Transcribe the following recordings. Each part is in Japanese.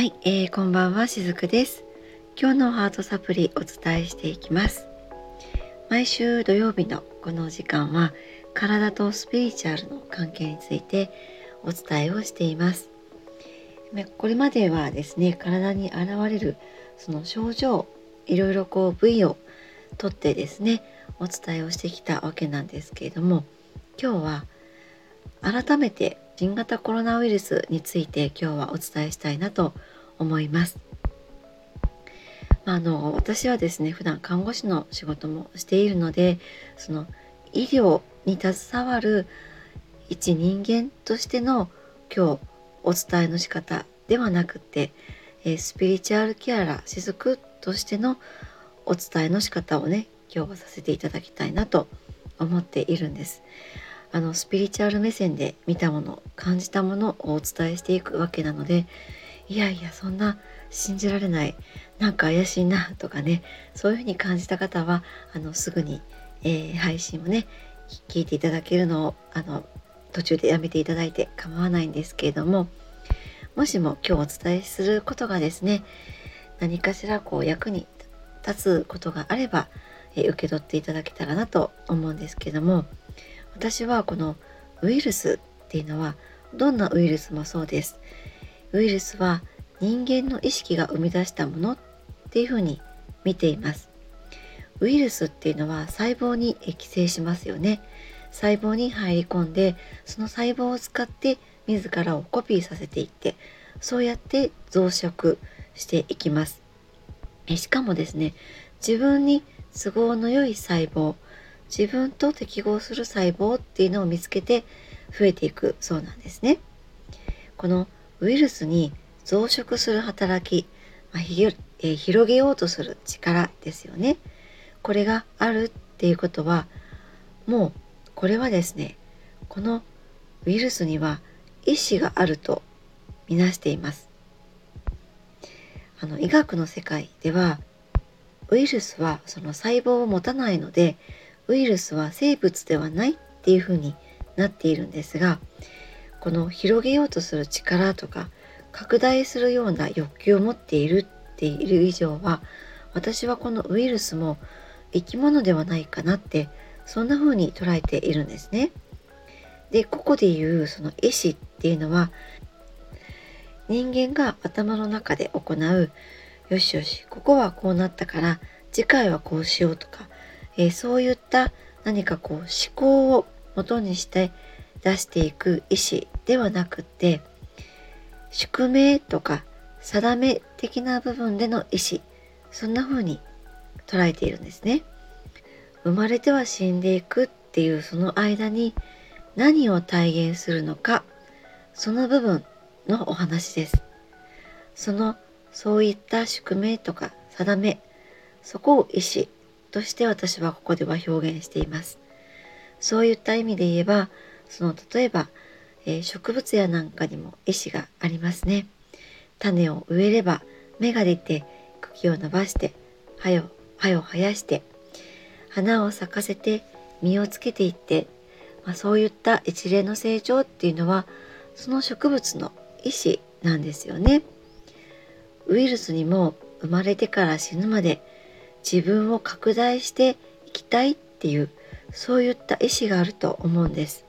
はい、えー、こんばんはしずくです。今日のハートサプリお伝えしていきます。毎週土曜日のこの時間は体とスピリチュアルの関係についてお伝えをしています。これまではですね体に現れるその症状いろいろこう部位を取ってですねお伝えをしてきたわけなんですけれども今日は改めて新型コロナウイルスについて今日はお伝えしたいなと思います。まあの私はですね普段看護師の仕事もしているのでその医療に携わる一人間としての今日お伝えの仕方ではなくて、えスピリチュアルケアラー雫としてのお伝えの仕方をね今日はさせていただきたいなと思っているんです。あのスピリチュアル目線で見たもの感じたものをお伝えしていくわけなのでいやいやそんな信じられないなんか怪しいなとかねそういうふうに感じた方はあのすぐに、えー、配信をね聞いていただけるのをあの途中でやめていただいて構わないんですけれどももしも今日お伝えすることがですね何かしらこう役に立つことがあれば、えー、受け取っていただけたらなと思うんですけども私はこのウイルスっていうのはどんなウイルスもそうです。ウイルスは人間の意識が生み出したものっていうふうに見ています。ウイルスっていうのは細胞に寄生しますよね。細胞に入り込んでその細胞を使って自らをコピーさせていってそうやって増殖していきます。しかもですね自分に都合の良い細胞自分と適合する細胞っていうのを見つけて増えていくそうなんですね。このウイルスに増殖する働き、まあ、ひえ、広げようとする力ですよね。これがあるっていうことはもうこれはですねこのウイルスには意志があるとみなしています。あの医学の世界ではウイルスはその細胞を持たないのでウイルスは生物ではないっていうふうになっているんですがこの広げようとする力とか拡大するような欲求を持っているっている以上は私はこのウイルスも生き物ではないかなってそんな風に捉えているんですね。でここで言うその意思っていうのは人間が頭の中で行うよしよしここはこうなったから次回はこうしようとかえー、そういった何かこう思考を元にして出していく意思ではなくて宿命とか定め的な部分での意思そんな風に捉えているんですね。生まれては死んでいくっていうその間に何を体現するのかその部分のお話です。そのそういった宿命とか定めそこを意思として私はここでは表現しています。そういった意味で言えば、その例えば、えー、植物やなんかにも意志がありますね。種を植えれば芽が出て茎を伸ばして葉を葉を生やして花を咲かせて実をつけていって、まあ、そういった一連の成長っていうのはその植物の意志なんですよね。ウイルスにも生まれてから死ぬまで自分を拡大していきたいっていうそういった意志があると思うんです。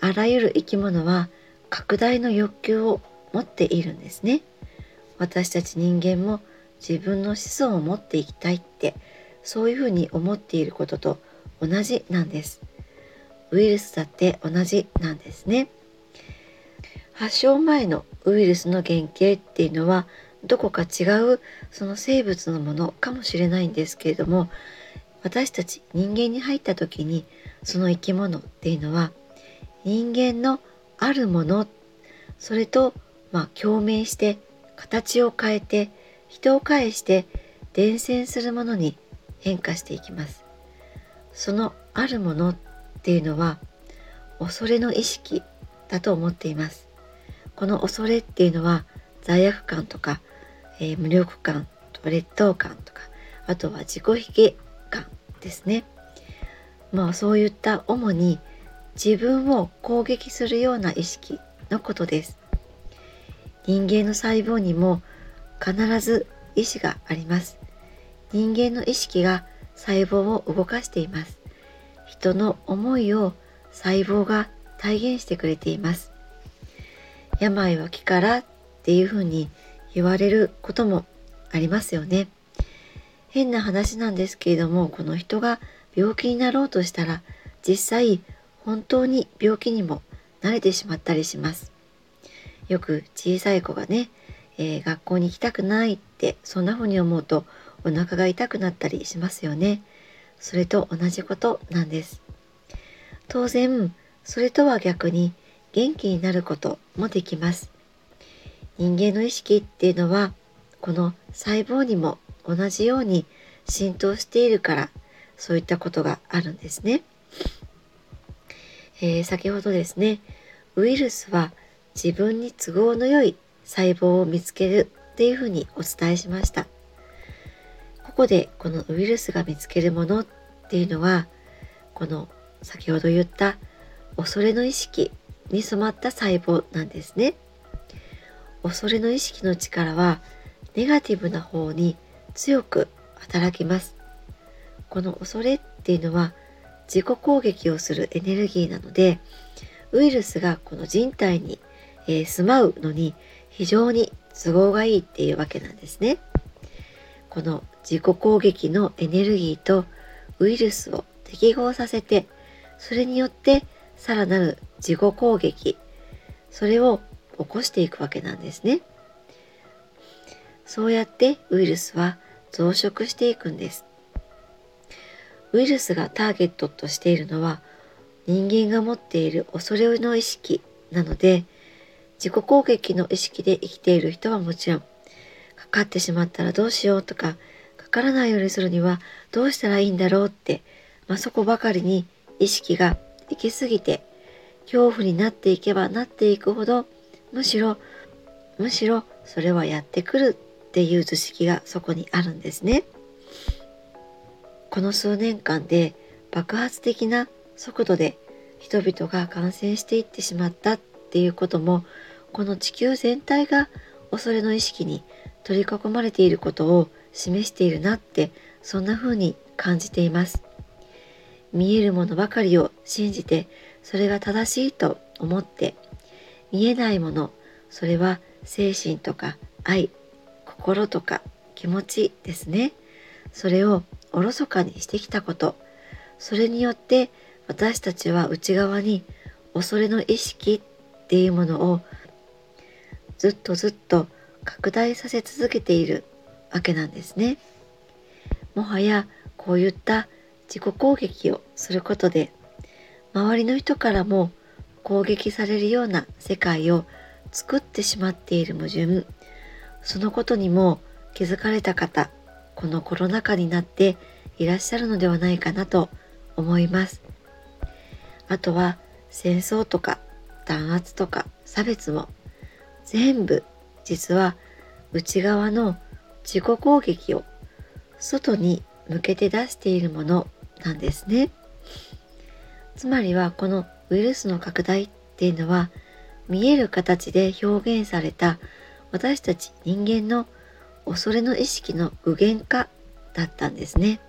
あらゆる生き物は拡大の欲求を持っているんですね。私たち人間も自分の子孫を持っていきたいってそういうふうに思っていることと同じなんです。ウイルスだって同じなんですね。発症前のウイルスの原型っていうのはどこか違うその生物のものかもしれないんですけれども私たち人間に入った時にその生き物っていうのは人間のあるものそれとまあ共鳴して形を変えて人を介して伝染するものに変化していきます。そのあるものっていうのは恐れの意識だと思っています。この恐れっていうのは罪悪感とかえー、無力感と劣等感とかあとは自己否定感ですね。まあそういった主に自分を攻撃するような意識のことです。人間の細胞にも必ず意志があります。人間の意識が細胞を動かしています。人の思いを細胞が体現してくれています。病は気からっていうふうに言われることもありますよね。変な話なんですけれどもこの人が病気になろうとしたら実際本当に病気にも慣れてしまったりします。よく小さい子がね、えー、学校に行きたくないってそんな風に思うとお腹が痛くなったりしますよね。それと同じことなんです。当然それとは逆に元気になることもできます。人間の意識っていうのはこの細胞にも同じように浸透しているからそういったことがあるんですね。えー、先ほどですねウイルスは自分に都合の良い細胞を見つけるっていうふうにお伝えしましたここでこのウイルスが見つけるものっていうのはこの先ほど言った恐れの意識に染まった細胞なんですね恐れの意識の力はネガティブな方に強く働きますこの恐れっていうのは自己攻撃をするエネルギーなのでウイルスがこの人体に、えー、住まうのに非常に都合がいいっていうわけなんですね。この自己攻撃のエネルギーとウイルスを適合させてそれによってさらなる自己攻撃それを起こしていくわけなんですね。そうやってウイルスは増殖していくんです。ウイルスがターゲットとしているのは人間が持っている恐れの意識なので自己攻撃の意識で生きている人はもちろんかかってしまったらどうしようとかかからないようにするにはどうしたらいいんだろうって、まあ、そこばかりに意識が行き過ぎて恐怖になっていけばなっていくほどむしろむしろそれはやってくるっていう図式がそこにあるんですね。この数年間で爆発的な速度で人々が感染していってしまったっていうこともこの地球全体が恐れの意識に取り囲まれていることを示しているなってそんな風に感じています見えるものばかりを信じてそれが正しいと思って見えないもの。それは精神とか愛心とか気持ちですね。それをおろそかにしてきたこと。それによって私たちは内側に恐れの意識っていうものをずっとずっと拡大させ続けているわけなんですね。もはやこういった自己攻撃をすることで周りの人からも攻撃されるような世界を作ってしまっている矛盾そのことにも気づかれた方このコロナ禍になっていらっしゃるのではないかなと思います。あとは戦争とか弾圧とか差別も全部実は内側の自己攻撃を外に向けて出しているものなんですね。つまりはこのウイルスの拡大っていうのは見える形で表現された私たち人間の恐れの意識の具現化だったんですね。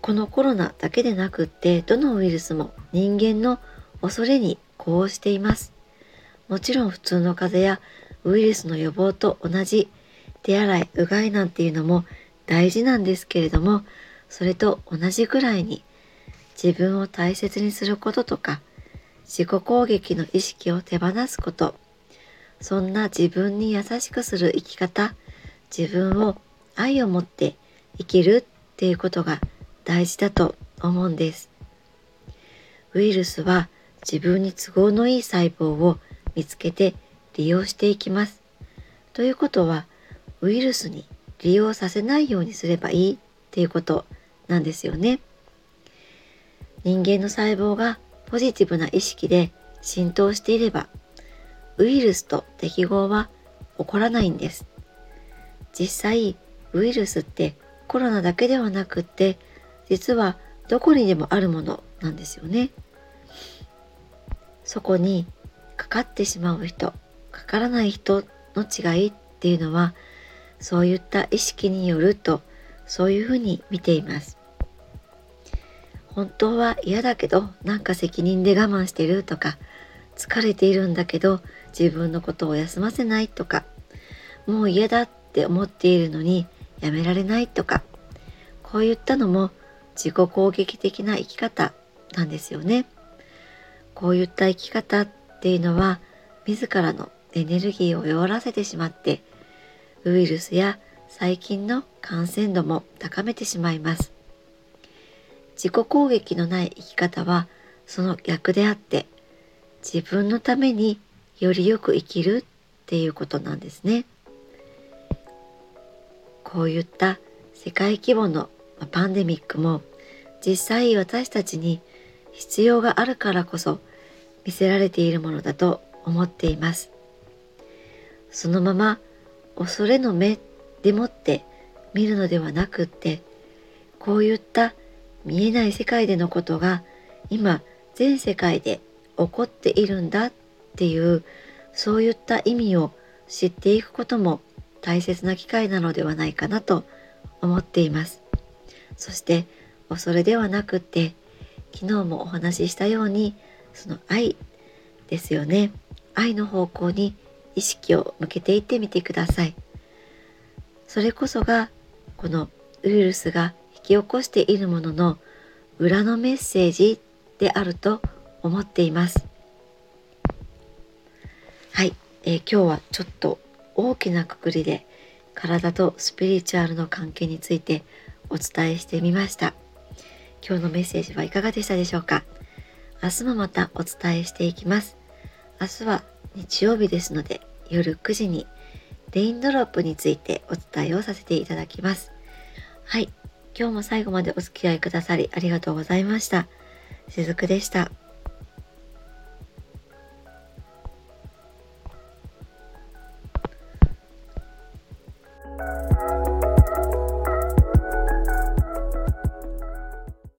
このコロナだけでなくってどのウイルスも人間の恐れに呼応しています。もちろん普通の風邪やウイルスの予防と同じ手洗いうがいなんていうのも大事なんですけれどもそれと同じくらいに自分を大切にすることとか自己攻撃の意識を手放すことそんな自分に優しくする生き方自分を愛を持って生きるっていうことが大事だと思うんです。ウイルスは自分に都合のいい細胞を見つけて利用していきます。ということはウイルスに利用させないようにすればいいっていうことなんですよね。人間の細胞がポジティブな意識で浸透していればウイルスと適合は起こらないんです。実際ウイルスってコロナだけではなくって実はどこにでもあるものなんですよね。そこにかかってしまう人かからない人の違いっていうのはそういった意識によるとそういうふうに見ています本当は嫌だけどなんか責任で我慢してるとか疲れているんだけど自分のことを休ませないとかもう嫌だって思っているのにやめられないとかこういったのも自己攻撃的な生き方なんですよね。こういった生き方っていうのは自らのエネルギーを弱らせてしまってウイルスや細菌の感染度も高めてしまいます。自己攻撃のない生き方はその逆であって自分のためによりよく生きるっていうことなんですね。こういった世界規模のパンデミックも実際私たちに必要があるからこそ見せられているものだと思っています。そのまま恐れの目でもって見るのではなくってこういった見えない世界でのことが今全世界で起こっているんだっていうそういった意味を知っていくことも大切な機会なのではないかなと思っています。そして恐れではなくって昨日もお話ししたようにその愛ですよね。愛の方向に意識を向けていってみてください。それこそがこのウイルスがき起こしているものの裏のメッセージであると思っています。はい、えー、今日はちょっと大きなくくりで体とスピリチュアルの関係についてお伝えしてみました。今日のメッセージはいかがでしたでしょうか？明日もまたお伝えしていきます。明日は日曜日ですので夜9時にレインドロップについてお伝えをさせていただきます。はい。今日も最後までお付き合いくださりありがとうございました。しずくでした。